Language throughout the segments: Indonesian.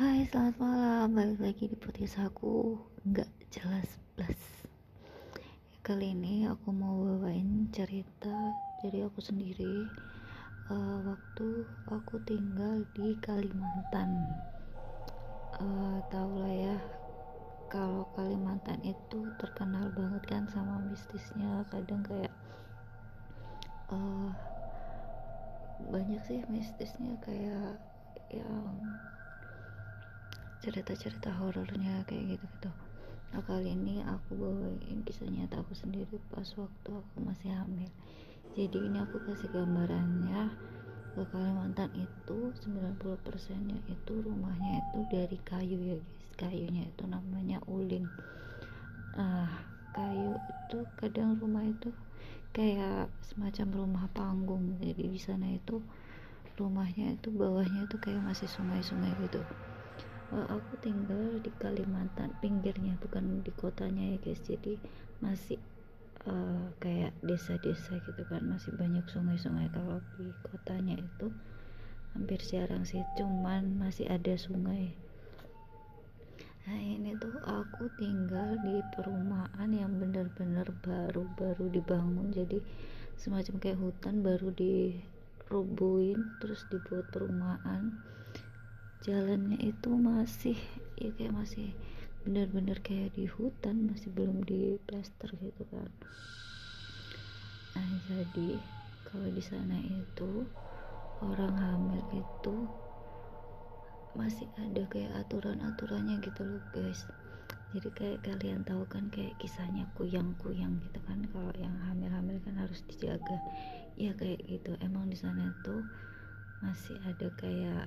Hai selamat malam. Balik lagi di podcast aku. Nggak jelas plus kali ini aku mau bawain cerita dari aku sendiri. Uh, waktu aku tinggal di Kalimantan. Uh, tau lah ya kalau Kalimantan itu terkenal banget kan sama mistisnya. Kadang kayak uh, banyak sih mistisnya kayak yang cerita-cerita horornya kayak gitu gitu nah kali ini aku bawain kisah nyata aku sendiri pas waktu aku masih hamil. Jadi ini aku kasih gambarannya ke Kalimantan itu 90% nya itu rumahnya itu dari kayu ya guys. Kayunya itu namanya uling ah kayu itu kadang rumah itu kayak semacam rumah panggung. Jadi di sana itu rumahnya itu bawahnya itu kayak masih sungai-sungai gitu aku tinggal di Kalimantan pinggirnya bukan di kotanya ya guys. Jadi masih uh, kayak desa-desa gitu kan. Masih banyak sungai-sungai. Kalau di kotanya itu hampir jarang sih. Cuman masih ada sungai. Nah ini tuh aku tinggal di perumahan yang bener-bener baru-baru dibangun. Jadi semacam kayak hutan baru dirubuhin terus dibuat perumahan jalannya itu masih ya kayak masih bener-bener kayak di hutan masih belum di plaster gitu kan. Nah jadi kalau di sana itu orang hamil itu masih ada kayak aturan-aturannya gitu loh guys. Jadi kayak kalian tahu kan kayak kisahnya kuyang-kuyang gitu kan kalau yang hamil-hamil kan harus dijaga. Ya kayak gitu. Emang di sana tuh masih ada kayak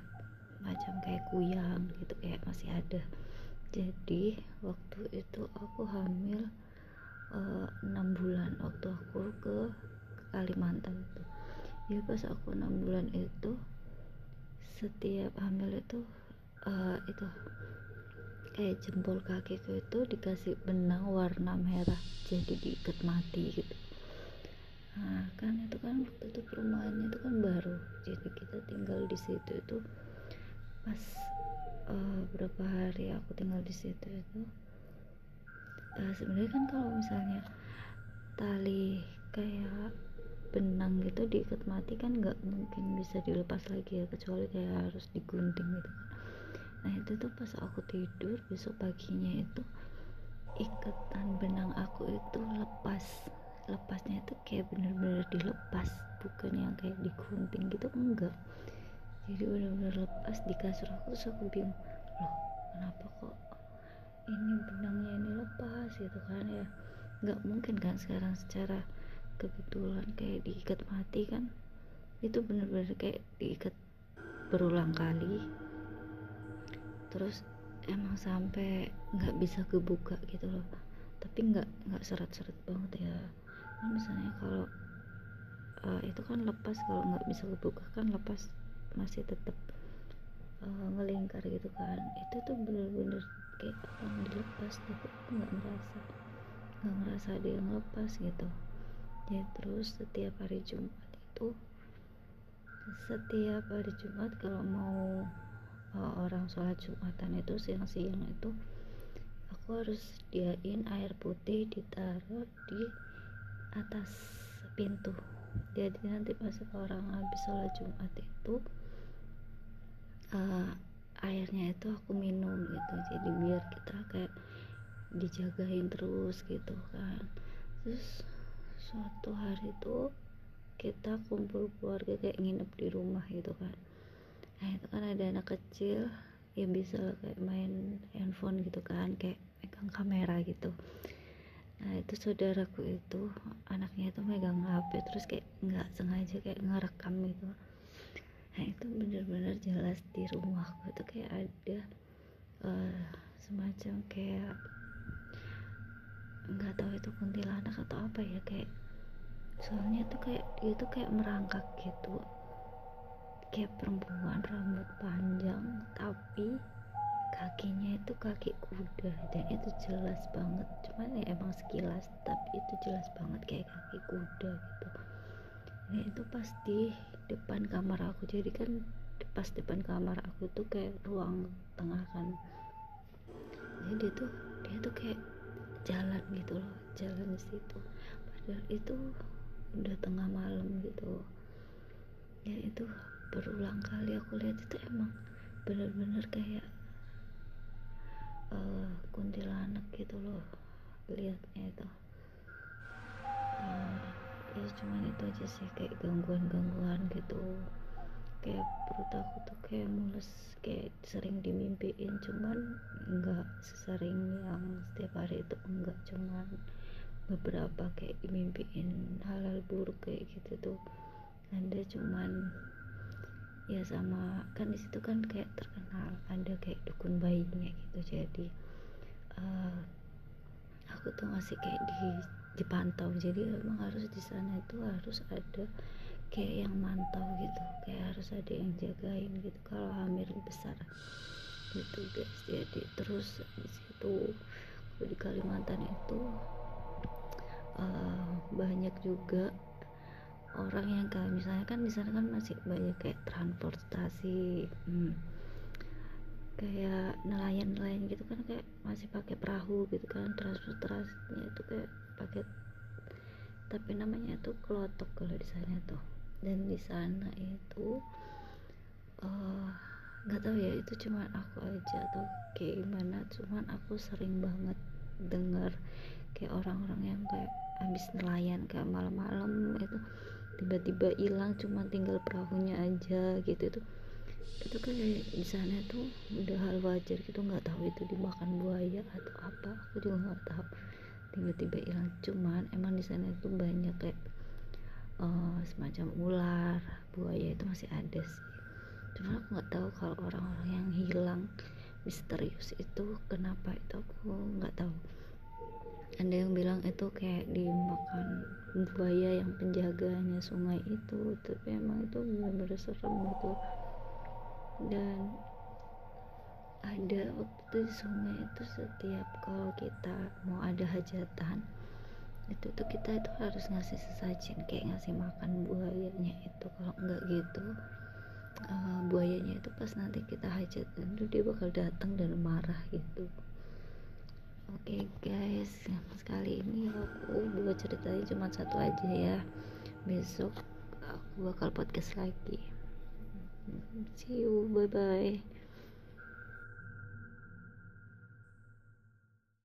macam kayak kuyang gitu kayak masih ada. Jadi waktu itu aku hamil eh, enam bulan waktu aku ke, Kalimantan itu. Ya pas aku enam bulan itu setiap hamil itu uh, itu kayak jempol kakiku itu dikasih benang warna merah jadi diikat mati gitu. Nah kan itu kan waktu itu perumahannya itu kan baru jadi kita tinggal di situ itu pas uh, berapa hari aku tinggal di situ itu uh, sebenarnya kan kalau misalnya tali kayak benang gitu diikat mati kan nggak mungkin bisa dilepas lagi ya kecuali kayak harus digunting gitu kan. Nah itu tuh pas aku tidur besok paginya itu ikatan benang aku itu lepas. Lepasnya itu kayak bener-bener dilepas bukan yang kayak digunting gitu enggak jadi benar-benar lepas di kasur aku terus aku bingung loh kenapa kok ini benangnya ini lepas? Gitu kan ya. Nggak mungkin kan sekarang secara kebetulan kayak diikat mati kan. Itu benar-benar kayak diikat berulang kali. Terus emang sampai nggak bisa kebuka gitu loh. Tapi nggak nggak seret-seret banget ya. Kan misalnya kalau uh, itu kan lepas kalau nggak bisa kebuka kan lepas masih tetap uh, eh, melingkar gitu kan. Itu tuh bener-bener kayak orang dilepas tapi aku nggak merasa nggak ngerasa ada yang lepas gitu. Ya terus setiap hari Jumat itu setiap hari Jumat kalau mau uh, orang sholat Jumatan itu siang-siang itu aku harus sediain air putih ditaruh di atas pintu. Jadi nanti pas orang habis sholat Jumat itu uh, airnya itu aku minum gitu jadi biar kita kayak dijagain terus gitu kan. Terus suatu hari itu kita kumpul keluarga kayak nginep di rumah gitu kan. Nah itu kan ada anak kecil yang bisa kayak main handphone gitu kan kayak megang kamera gitu. Nah itu saudaraku itu anaknya itu megang HP terus kayak nggak sengaja kayak ngerekam gitu nah itu bener-bener jelas di rumahku tuh kayak ada uh, semacam kayak nggak tahu itu kuntilanak atau apa ya kayak soalnya tuh kayak dia tuh kayak merangkak gitu. Kayak perempuan rambut panjang tapi kakinya itu kaki kuda dan itu jelas banget. Cuman ya emang sekilas tapi itu jelas banget kayak kaki kuda gitu. Nah itu pasti depan kamar aku. Jadi kan pas depan kamar aku tuh kayak ruang tengah kan. Jadi dia tuh dia tuh kayak jalan gitu loh jalan di situ. Padahal itu udah tengah malam gitu. Ya itu berulang kali aku lihat itu emang bener-bener kayak uh, kuntilanak gitu loh liatnya itu ya cuman itu aja sih kayak gangguan-gangguan gitu. Kayak perut aku tuh kayak mulus kayak sering dimimpiin cuman enggak sesering yang setiap hari itu enggak cuman beberapa kayak dimimpiin hal-hal buruk kayak gitu tuh ada cuman ya sama kan di situ kan kayak terkenal ada kayak dukun bayinya gitu. Jadi uh, aku tuh masih kayak di dipantau. Jadi emang harus di sana itu harus ada kayak yang mantau gitu. Kayak harus ada yang jagain gitu. Kalau hamil besar gitu guys. Jadi terus di situ di Kalimantan itu uh, banyak juga orang yang kayak misalnya kan di sana kan masih banyak kayak transportasi hmm, kayak nelayan-nelayan gitu kan kayak masih pakai perahu gitu kan transportasinya itu kayak pakai tapi namanya itu kelotok kalau di sana tuh. Dan di sana itu eh, nggak uh, tahu ya itu cuma aku aja atau kayak gimana. Cuman aku sering banget dengar kayak orang-orang yang kayak habis nelayan kayak malam-malam itu tiba-tiba hilang cuma tinggal perahunya aja gitu. Itu itu kan di sana tuh udah hal wajar gitu. Nggak tahu itu dimakan buaya atau apa aku juga nggak tahu tiba-tiba hilang. Cuman emang di sana itu banyak kayak uh, semacam ular buaya itu masih ada sih. Cuma aku nggak tahu kalau orang-orang yang hilang misterius itu kenapa itu aku nggak tahu. Ada yang bilang itu kayak dimakan buaya yang penjaganya sungai itu tapi emang itu benar-benar serem gitu. Dan ada waktu di sungai itu setiap kalau kita mau ada hajatan itu tuh kita itu harus ngasih sesajen kayak ngasih makan buayanya itu. Kalau enggak gitu uh, buayanya itu pas nanti kita hajat itu dia bakal datang dan marah gitu. Oke okay, guys sekali ini aku buat ceritanya cuma satu aja ya. Besok aku bakal podcast lagi. See you bye bye